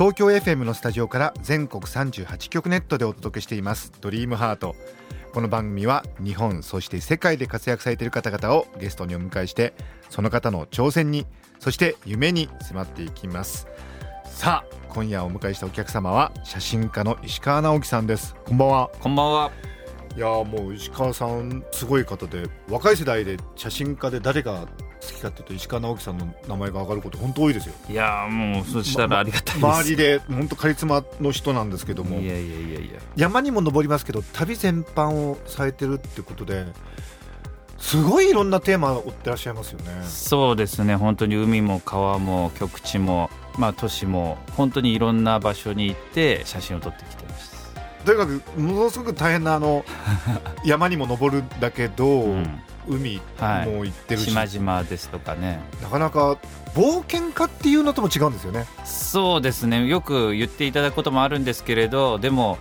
東京 FM のスタジオから全国38局ネットでお届けしています。ドリームハート。この番組は日本そして世界で活躍されている方々をゲストにお迎えしてその方の挑戦にそして夢に迫っていきます。さあ今夜お迎えしたお客様は写真家の石川直樹さんです。こんばんは。こんばんは。いやーもう石川さんすごい方で若い世代で写真家で誰が好きかっていうと石川直樹さんの名前が上がること本当多いですよいやーもうそしたらありがたいです。周りで本当カリスマの人なんですけどもいやいやいやいや。山にも登りますけど旅全般をされてるってことですごいいろんなテーマを追ってらっしゃいますよねそうですね。本当に海も川も極地もまあ都市も本当にいろんな場所に行って写真を撮ってきてます。とにかくものすごく大変なあの 山にも登るだけど、うん海はいも行ってるし、島々ですとかね。なかなか冒険家っていうのとも違うんですよねそうですね。よく言っていただくこともあるんですけれど、でも。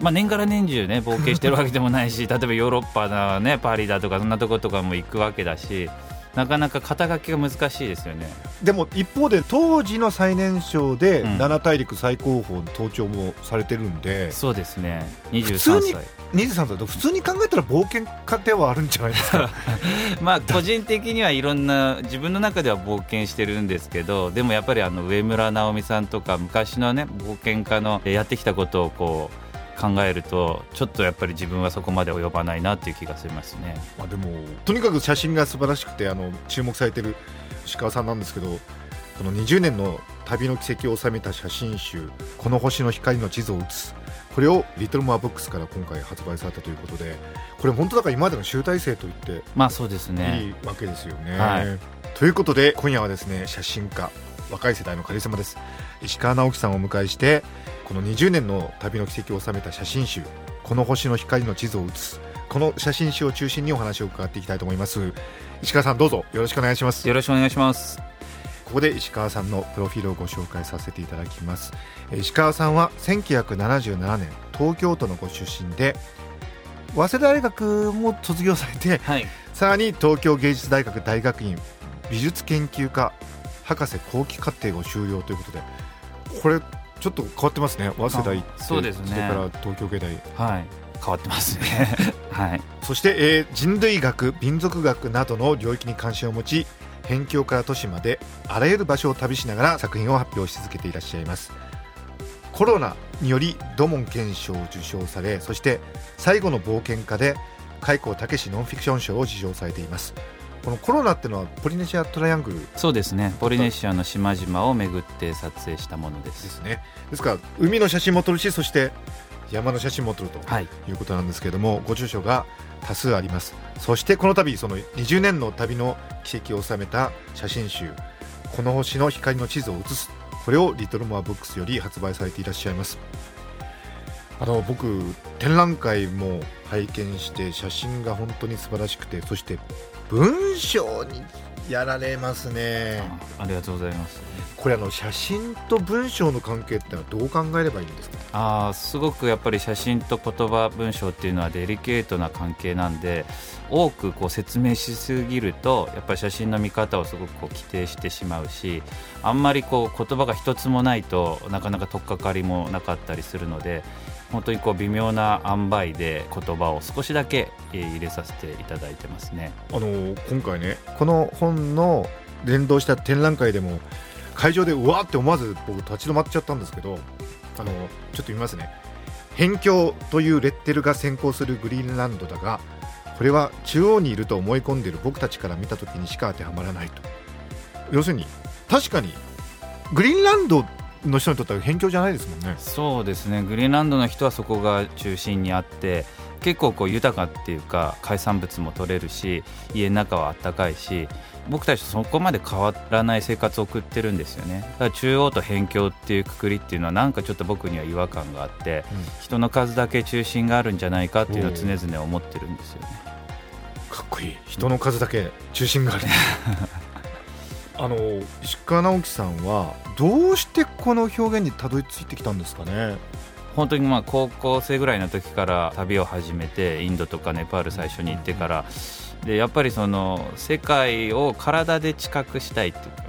まあ、年がら年中ね冒険してるわけでもないし 例えばヨーロッパだねパリだとかそんなとことかも行くわけだしなかなか肩書きが難しいですよねでも一方で当時の最年少でうん七大陸最高峰の登頂もされてるんで、そうですね普通23に歳23歳だと普通に考えたら冒険家ではあるんじゃないですか まあ個人的にはいろんな自分の中では冒険してるんですけどでもやっぱりあの上村直美さんとか昔のね冒険家のえやってきたことをこう考えるとちょっとやっぱり自分はそこまで及ばないなっていう気がしますね。まあでもとにかく写真が素晴らしくてあの注目されてる石川さんなんですけどこの20年の旅の軌跡を収めた写真集「この星の光の地図を写す」これをリトルモアブックスから今回発売されたということでこれ本当だから今までの集大成と言ってまあそうですね。いいわけですよね。はいということで今夜はですね写真家若い世代のカリスマです石川直樹さんをお迎えしてこの20年の旅の軌跡を収めた写真集「この星の光の地図を写す」この写真集を中心にお話を伺っていきたいと思います石川さんどうぞよろしくお願いしますよろしくお願いします。ここで石川さんのプロフィールをご紹介させていただきますえー石川さんは1977年東京都のご出身で早稲田大学も卒業されてはい。さらに東京芸術大学大学院美術研究科博士後期課程を修了ということでこれちょっと変わってますね早稲田行ってあそうですねそれから東京芸大はい。変わってますね。はい。そして、えー人類学民族学などの領域に関心を持ち辺境から都市まであらゆる場所を旅しながら作品を発表し続けていらっしゃいます。コロナにより土門憲賞を受賞されそして最後の冒険家で開口武史ノンフィクション賞を受賞されています。このコロナってのはポリネシアトライアングル？そうですね。ポリネシアの島々を巡って撮影したもので。ですすね。ですから海の写真も撮るしそして山の写真も撮るとはい。いうことなんですけれどもご著書が多数ありますそしてこの度その20年の旅の奇跡を収めた写真集「この星の光の地図を写す」これをリトルモアブックスより発売されていらっしゃいますあの僕展覧会も拝見して写真が本当に素晴らしくてそして文章にやられますねあありがとうございます。これあの写真と文章の関係ってのはどう考えればいいんですか？あーすごくやっぱり写真と言葉文章っていうのはデリケートな関係なんで多くこう説明しすぎるとやっぱり写真の見方をすごくこう規定してしまうしあんまりこう言葉が一つもないとなかなか取っかかりもなかったりするので本当にこう微妙な塩梅で言葉を少しだけえー入れさせていただいてますね。あの今回ねこの本の連動した展覧会でも会場でうわーって思わず僕立ち止まっちゃったんですけどあのちょっと見ますね。辺境というレッテルが先行するグリーンランドだがこれは中央にいると思い込んでいる僕たちから見た時にしか当てはまらないと。要するに確かにグリーンランドの人にとっては辺境じゃないですもんね。そうですね。グリーンランドの人はそこが中心にあって結構こう豊かっていうか海産物も取れるし家の中はあったかいし僕たちとそこまで変わらない生活を送ってるんですよね。だから中央と辺境っていうくくりっていうのはなんかちょっと僕には違和感があって、人の数だけ中心があるんじゃないかっていうのを常々思ってるんですよね。かっこいい。人の数だけ中心がある。あの石川直樹さんはどうしてこの表現にたどり着いてきたんですかね？本当にまあ高校生ぐらいの時から旅を始めてインドとかネパール最初に行ってからでやっぱりその世界を体で知覚したいっていうか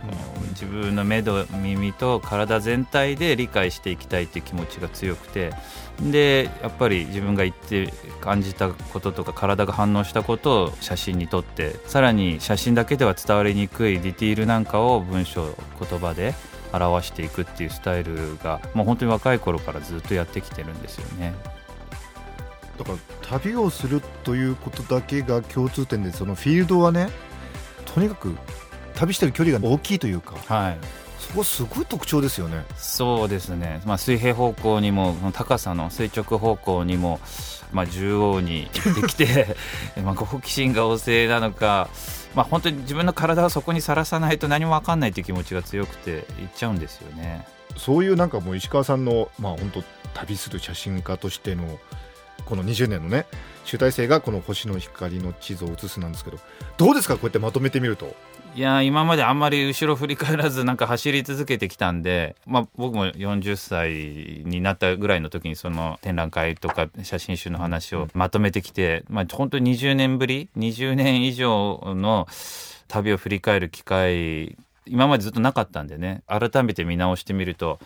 自分の目と耳と体全体で理解していきたいっていう気持ちが強くてでやっぱり自分が言って感じたこととか体が反応したことを写真に撮ってさらに写真だけでは伝わりにくいディティールなんかを文章言葉で表していくっていうスタイルがもう本当に若い頃からずっとやってきてるんですよね。だから旅をするということだけが共通点でそのフィールドはねとにかく旅してる距離が大きいというかはいそこすごい特徴ですよね。そうですね、まあ、水平方向にも高さの垂直方向にも、まあ、縦横に行ってきて まあ好奇心が旺盛なのか、まあ、本当に自分の体をそこにさらさないと何も分かんないという気持ちが強くて行っちゃうんですよね。そういうなんかもう石川さんのまあ本当旅する写真家としてのこの20年のね集大成がこの星の光の地図を写すなんですけどどうですか？こうやってまとめてみるといやー今まであんまり後ろ振り返らずなんか走り続けてきたんで、まあ、僕も40歳になったぐらいの時にその展覧会とか写真集の話をまとめてきて、まあ、本当に20年ぶり20年以上の旅を振り返る機会今までずっとなかったんでね改めて見直してみると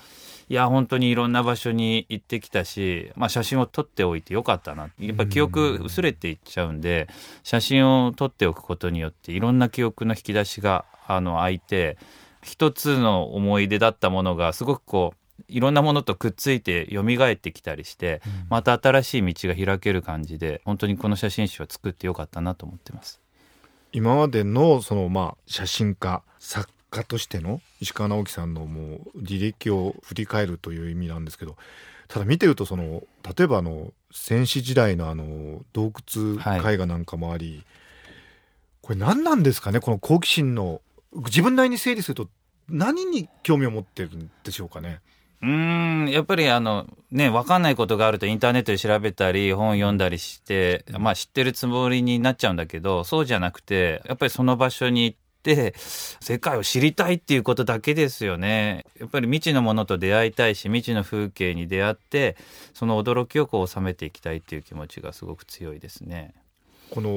いや本当にいろんな場所に行ってきたし、まあ、写真を撮っておいてよかったなやっぱ記憶薄れていっちゃうんで写真を撮っておくことによっていろんな記憶の引き出しがあの開いて一つの思い出だったものがすごくこういろんなものとくっついて蘇ってきたりして、また新しい道が開ける感じで本当にこの写真集を作ってよかったなと思ってます。今までのそのまあ写真家作家としての石川直樹さんのもう履歴を振り返るという意味なんですけどただ見てるとその例えばあの戦死時代のあの洞窟絵画なんかもあり、これ何なんですかねこの好奇心の自分なりに整理すると何に興味を持ってるんでしょうかね。うんやっぱりあのね分かんないことがあるとインターネットで調べたり本読んだりして、まあ、知ってるつもりになっちゃうんだけどそうじゃなくてやっぱりその場所に行って世界を知りたいっていうことだけですよねやっぱり未知のものと出会いたいし未知の風景に出会ってその驚きをこう収めていきたいっていう気持ちがすごく強いですね。この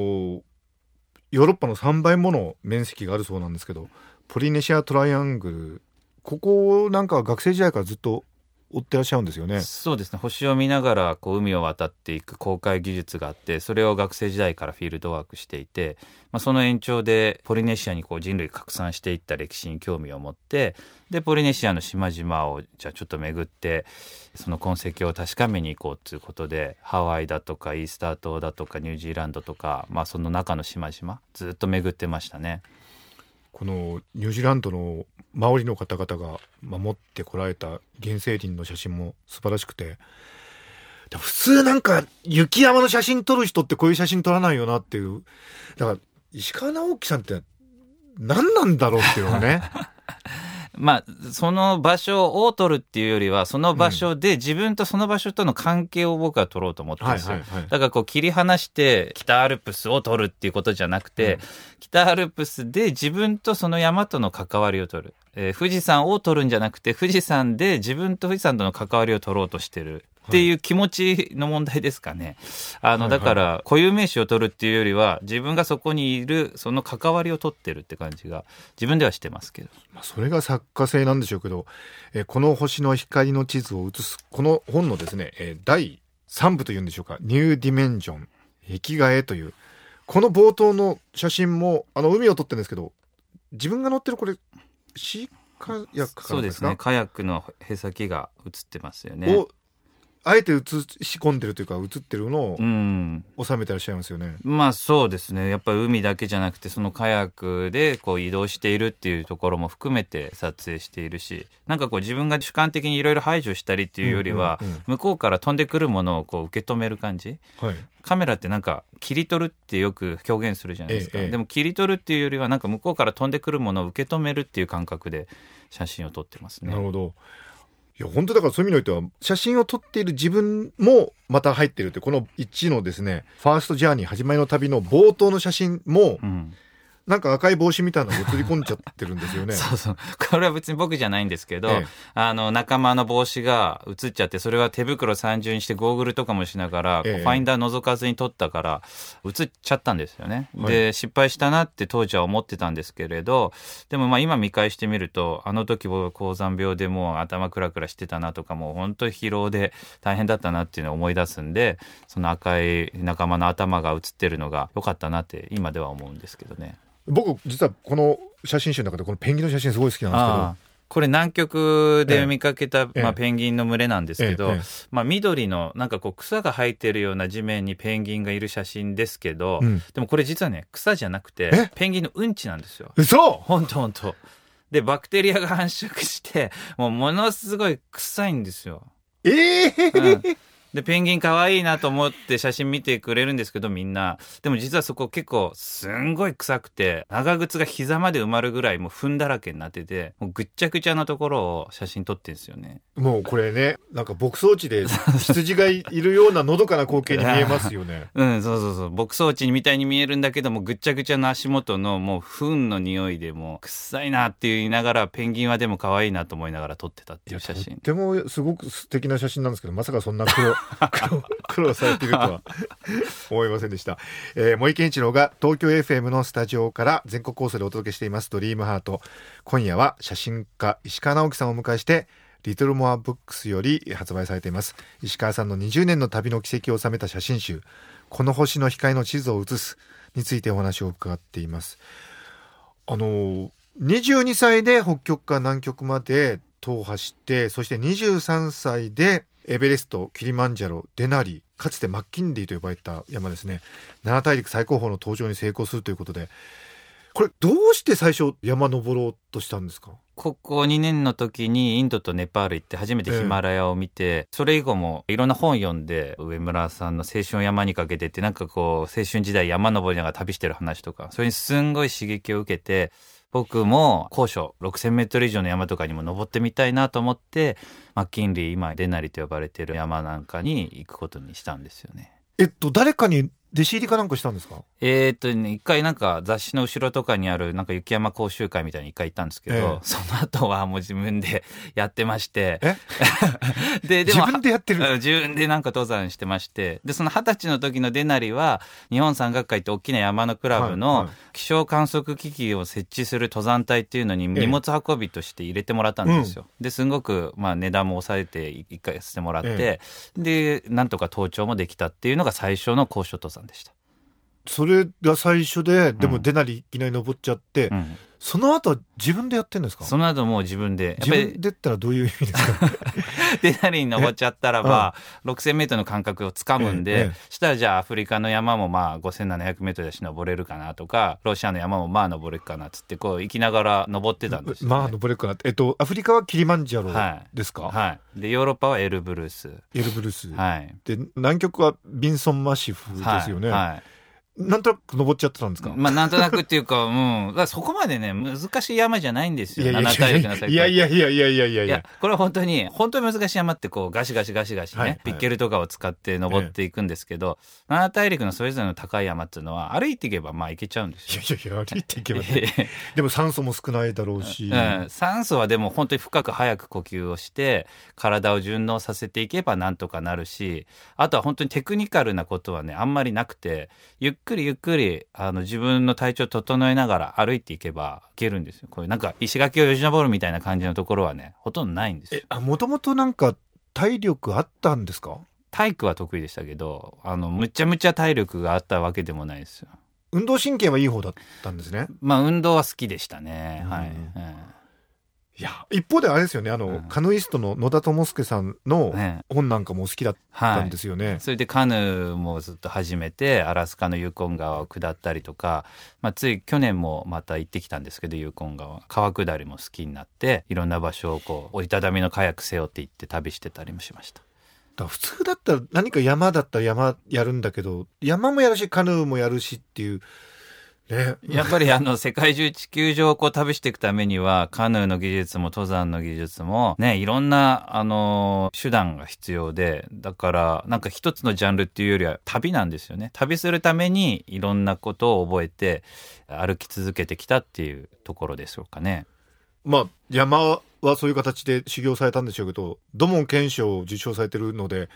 ヨーロッパの3倍もの面積があるそうなんですけどポリネシアトライアングルここなんか学生時代からずっと追ってらっしゃるんですよね。そうですね星を見ながらこう海を渡っていく航海技術があってそれを学生時代からフィールドワークしていて、まあ、その延長でポリネシアにこう人類拡散していった歴史に興味を持ってでポリネシアの島々をじゃあちょっと巡ってその痕跡を確かめに行こうということでハワイだとかイースター島だとかニュージーランドとか、まあ、その中の島々ずっと巡ってましたね。このニュージーランドのマオリの方々が守ってこられた原生林の写真も素晴らしくて。普通なんか雪山の写真撮る人ってこういう写真撮らないよなっていう。だから石川直樹さんって何なんだろうっていうのね。まあ、その場所を取るっていうよりはその場所で自分とその場所との関係を僕は取ろうと思ってるんですよ。だからこう切り離して北アルプスを取るっていうことじゃなくて、うん。北アルプスで自分とその山との関わりを取る、えー富士山を取るんじゃなくて富士山で自分と富士山との関わりを取ろうとしてるっていう気持ちの問題ですかね。あのだから固有名詞を取るっていうよりは自分がそこにいるその関わりを取ってるって感じが自分ではしてますけど。まあそれが作家性なんでしょうけど、えーこの星の光の地図を写すこの本のですね、えー第3部というんでしょうかニューディメンジョン壁画絵というこの冒頭の写真もあの海を撮ってるんですけど自分が乗ってるこれシーカヤックかそうですね。カヤックのへさきが映ってますよね。をあえて写し込んでるというか写ってるのをうん。収めてらっしゃいますよね。まあそうですね。やっぱり海だけじゃなくてそのカヤックでこう移動しているっていうところも含めて撮影しているしなんかこう自分が主観的にいろいろ排除したりっていうよりは、うんうんうん。向こうから飛んでくるものをこう受け止める感じ？はい。カメラってなんか切り取るってよく表現するじゃないですか、ええええ。でも切り取るっていうよりはなんか向こうから飛んでくるものを受け止めるっていう感覚で写真を撮ってますね。なるほど。いや本当だからそういう意味においては写真を撮っている自分もまた入ってるってこの1のですねファーストジャーニー始まりの旅の冒頭の写真もうん。なんか赤い帽子みたいなのが映り込んじゃってるんですよね。そうそう。これは別に僕じゃないんですけど、ええ。あの仲間の帽子が映っちゃってそれは手袋三重にしてゴーグルとかもしながら、ええ。ファインダー覗かずに撮ったから映っちゃったんですよね、はい。で失敗したなって当時は思ってたんですけれどでもまあ今見返してみるとあの時僕高山病でもう頭クラクラしてたなとかもう本当に疲労で大変だったなっていうのを思い出すんでその赤い仲間の頭が写ってるのが良かったなって今では思うんですけどね。僕実はこの写真集の中でこのペンギンの写真すごい好きなんですけど。これ南極で見かけた、ええ。まあ、ペンギンの群れなんですけど、えまあ、緑のなんかこう草が生えてるような地面にペンギンがいる写真ですけど、うん。でもこれ実はね草じゃなくてえ？ペンギンのうんちなんですよ。嘘！ほんとほんと。でバクテリアが繁殖してもうものすごい臭いんですよ。ええ？うんでペンギン可愛いなと思って写真見てくれるんですけどみんな。でも実はそこ結構すんごい臭くて長靴が膝まで埋まるぐらいもう糞だらけになっててもうぐっちゃぐちゃなところを写真撮ってんですよね。もうこれねなんか牧草地で羊がいるようなのどかな光景に見えますよね。うんそうそうそう。牧草地みたいに見えるんだけどもぐっちゃぐちゃの足元のもう糞の匂いでもう臭いなって言いながらペンギンはでも可愛いなと思いながら撮ってたっていう写真。とってもすごく素敵な写真なんですけどまさかそんな苦労 苦労されているとは思いませんでした、えー、森健一郎が東京 FM のスタジオから全国放送でお届けしています「ドリームハート。今夜は写真家石川直樹さんをお迎えしてリトルモアブックスより発売されています。石川さんの20年の旅の軌跡を収めた写真集「この星の光の地図を写す」についてお話を伺っています。あの22歳で北極か南極まで踏破してそして23歳でエベレストキリマンジャロデナリかつてマッキンリーと呼ばれた山ですね。七大陸最高峰の登頂に成功するということでこれどうして最初山登ろうとしたんですか？高校2年の時にインドとネパール行って初めてヒマラヤを見て、それ以後もいろんな本読んで上村さんの「青春を山にかけて」ってなんかこう青春時代山登りながら旅してる話とかそれにすんごい刺激を受けて僕も高所6,000メートル以上の山とかにも登ってみたいなと思ってマッキンリー今デナリと呼ばれてる山なんかに行くことにしたんですよね。えっと誰かに弟子入りかなんかしたんですか？えーっとね、一回なんか雑誌の後ろとかにあるなんか雪山講習会みたいに一回行ったんですけど、ええ。その後はもう自分で やってまして。え？で、で自も、分でやってる？うん自分でなんか登山してまして。で、その二十歳の時のデナリは、日本山岳会って大きな山のクラブのい気象観測機器を設置する登山隊っていうのに荷物運びとして入れてもらったんですよ。で、すんごく、まあ値段も抑えて一回やらせてもらって、で、なんとか登頂もできたっていうのが最初の高所登山でした。それが最初ででもうんデナリいきなり登っちゃって、うん。その後は自分でやってるんですか？その後もう自分で、自分でったらどういう意味ですか？デナリに登っちゃったらば、6000メートルの間隔をつかむんで、したらじゃあアフリカの山もまあ5700メートルだし登れるかなとか、ロシアの山もまあ登れるかなっつってこう行きながら登ってたんですよ、ね。まあ登れるかなって。えっとアフリカはキリマンジャロはい。ですか、はい。で、ヨーロッパはエルブルース。エルブルス、はい。で南極はビンソンマシフですよね、はい。はいなんとなく登っちゃってたんですか、まあなんとなくっていうか、うん。だそこまでね、難しい山じゃないんですよ。七大陸の最いやいやいやいやいやいやいや。いや、これは本当に、本当に難しい山ってこうガシガシガシガシね、はい。はいピッケルとかを使って登っていくんですけど、七大陸のそれぞれの高い山っていうのは歩いていけばまあ行けちゃうんですよ。いやいやいや歩いていけばね。でも酸素も少ないだろうし、うん、酸素はでも本当に深く早く呼吸をして体を順応させていけばなんとかなるしあとは本当にテクニカルなことはねあんまりなくてゆっくりゆっくりあの自分の体調を整えながら歩いていけばいけるんですよ。こういうなんか石垣をよじ登るみたいな感じのところはねほとんどないんですよ。もともとなんか体力あったんですか？体育は得意でしたけどあのむちゃむちゃ体力があったわけでもないですよ。運動神経はいい方だったんですね。まあ運動は好きでしたね。はい、うん。うんいや。一方であれですよねあの、うん。カヌイストの野田智介さんのね。本なんかも好きだったんですよね。それでカヌーもずっと始めてアラスカのユーコン川を下ったりとか、まあ、つい去年もまた行ってきたんですけどユーコン川。川下りも好きになっていろんな場所をこう折りたたみのカヤック背負って行って旅してたりもしました。普通だったら何か山だったら山やるんだけど山もやるしカヌーもやるしっていうね。やっぱりあの世界中地球上をこう旅していくためにはカヌーの技術も登山の技術もねいろんなあの手段が必要でだからなんか一つのジャンルっていうよりは旅なんですよね。旅するためにいろんなことを覚えて歩き続けてきたっていうところでしょうかね。まあ山はそういう形で修行されたんでしょうけど土門憲章を受賞されてるので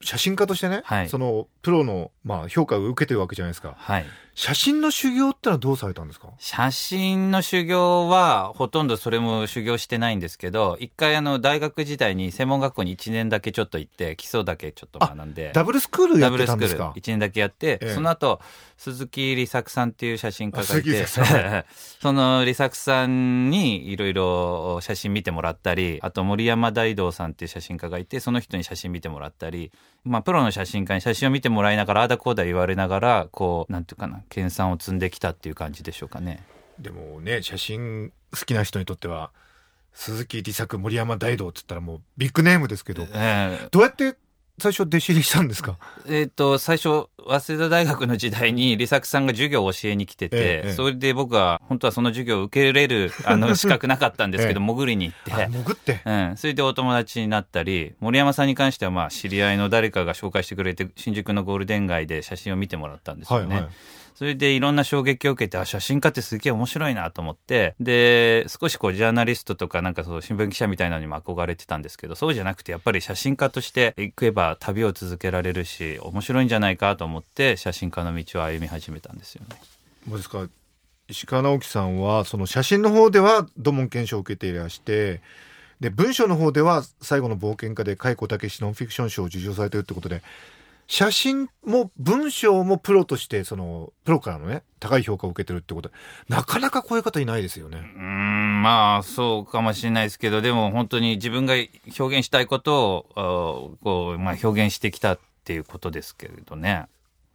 写真家としてね、はい。そのプロの、まあ、評価を受けてるわけじゃないですか。はい写真の修行ってのはどうされたんですか？写真の修行はほとんどそれも修行してないんですけど一回あの大学時代に専門学校に1年だけちょっと行って基礎だけちょっと学んで。ダブルスクールやってダブルスクール。たんですか1年だけやって、ええ。その後鈴木利作さんっていう写真家がいて その利作さんにいろいろ写真見てもらったりあと森山大道さんっていう写真家がいてその人に写真見てもらったり、まあ、プロの写真家に写真を見てもらいながらああだこうだ言われながらこうなんていうかな研鑽を積んできたっていう感じでしょうかね。でもね写真好きな人にとっては鈴木利作森山大道って言ったらもうビッグネームですけどええどうやって最初弟子入りしたんですか？えっ、と、最初、早稲田大学の時代に、利作さんが授業を教えに来てて、ええそれで僕は、本当はその授業を受けれる、あの、資格なかったんですけど、ええ。潜りに行あって、潜って？うん。それでお友達になったり、森山さんに関しては、まあ、知り合いの誰かが紹介してくれて、新宿のゴールデン街で写真を見てもらったんですよね。はいはい。それでいろんな衝撃を受けて、あ、写真家ってすげえ面白いなと思って、で、少しこう、ジャーナリストとか、なんかそう、新聞記者みたいなのにも憧れてたんですけど、そうじゃなくて、やっぱり写真家として行けば旅を続けられるし、面白いんじゃないかと思って、写真家の道を歩み始めたんですよね。もうですか？石川直樹さんはその写真の方では土門検証を受けていらしてで文章の方では最後の冒険家で開古武ノンフィクション賞を受賞されてるってことで写真も文章もプロとしてそのプロからのね高い評価を受けてるってことなかなかこういう方いないですよね。うん、まあ、そうかもしれないですけど、でも本当に自分が表現したいことを、こう、まあ、表現してきたっていうことですけれどね。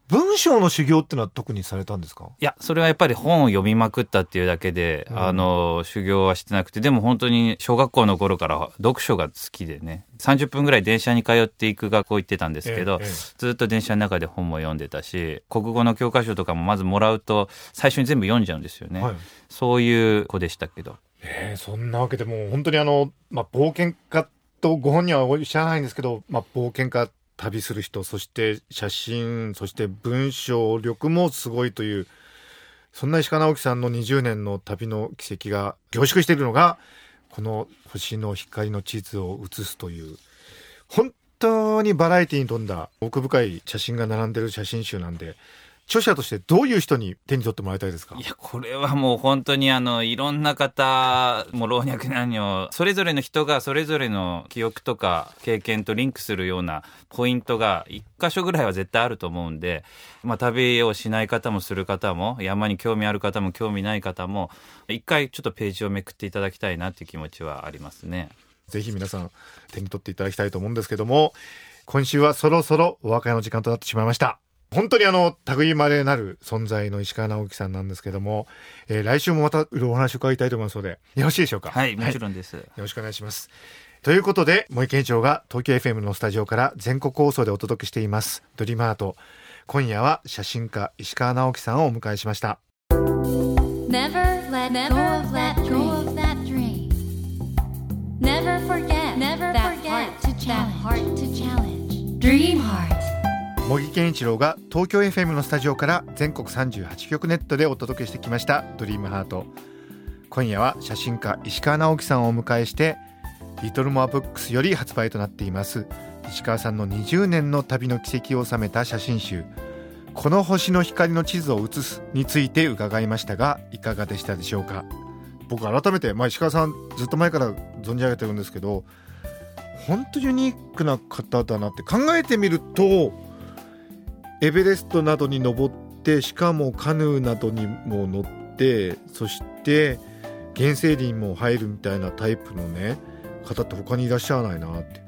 文章の修行ってのは特にされたんですか？いや、それはやっぱり本を読みまくったっていうだけで、うん。あの、修行はしてなくて、でも本当に小学校の頃から読書が好きでね、30分ぐらい電車に通っていく学校行ってたんですけど、ええええ。ずっと電車の中で本も読んでたし、国語の教科書とかもまずもらうと、最初に全部読んじゃうんですよね。はい。そういう子でしたけど。ええそんなわけでもう本当にあの、まあ、冒険家とご本人はおっしゃらないんですけど、まあ、冒険家旅する人そして写真そして文章力もすごいというそんな石川直樹さんの20年の旅の軌跡が凝縮しているのがこの星の光の地図を写すという本当にバラエティに富んだ奥深い写真が並んでる写真集なんで著者としてどういう人に手に取ってもらいたいですか？いや、これはもう本当にあの、いろんな方、もう老若男女、それぞれの人がそれぞれの記憶とか経験とリンクするようなポイントが一箇所ぐらいは絶対あると思うんで、まあ旅をしない方もする方も、山に興味ある方も興味ない方も、一回ちょっとページをめくっていただきたいなっていう気持ちはありますね。ぜひ皆さん手に取っていただきたいと思うんですけども今週はそろそろお別れの時間となってしまいました本当にあの類まれなる存在の石川直樹さんなんですけども、えー来週もまたいろいろお話を伺いたいと思いますのでよろしいでしょうか？はい、もちろんです。よろしくお願いしますということで森健一郎が東京 FM のスタジオから全国放送でお届けしていますドリームアート今夜は写真家石川直樹さんをお迎えしました Never let go of that dream. Never forget Never that heart to challenge. heart to challenge. Dream heart. 茂木健一郎が東京 FM のスタジオから全国38局ネットでお届けしてきました「ドリームハート。今夜は写真家石川直樹さんをお迎えしてリトルモアブックスより発売となっています。石川さんの20年の旅の軌跡を収めた写真集「この星の光の地図を写す」について伺いましたがいかがでしたでしょうか？僕改めて、まあ、石川さんずっと前から存じ上げてるんですけど本当ユニークな方だなって考えてみるとエベレストなどに登ってしかもカヌーなどにも乗ってそして原生林も入るみたいなタイプのね方って他にいらっしゃらないなって。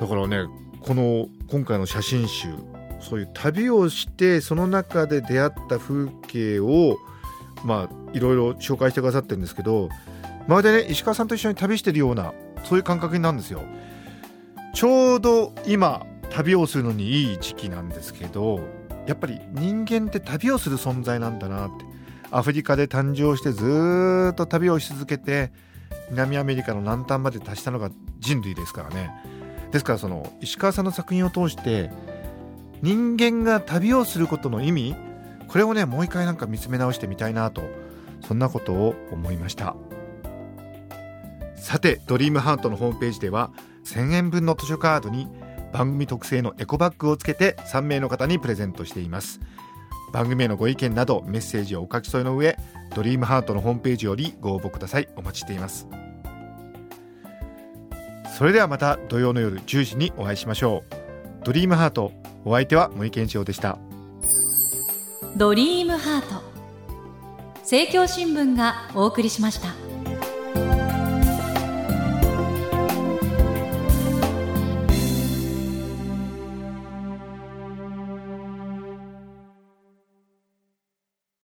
だからねこの今回の写真集そういう旅をしてその中で出会った風景をまあいろいろ紹介してくださってるんですけどまるでね石川さんと一緒に旅してるようなそういう感覚になるんですよ。ちょうど今旅をするのにいい時期なんですけどやっぱり人間って旅をする存在なんだなって。アフリカで誕生してずっと旅をし続けて南アメリカの南端まで達したのが人類ですからね。ですからその石川さんの作品を通して人間が旅をすることの意味これをねもう一回なんか見つめ直してみたいなとそんなことを思いました。さてドリームハートのホームページでは1000円分の図書カードに番組特製のエコバッグをつけて3名の方にプレゼントしています。番組へのご意見などメッセージをお書き添えの上ドリームハートのホームページよりご応募ください。お待ちしています。それではまた土曜の夜10時にお会いしましょう。ドリームハートお相手は森健一郎でした。ドリームハート。政教新聞がお送りしました。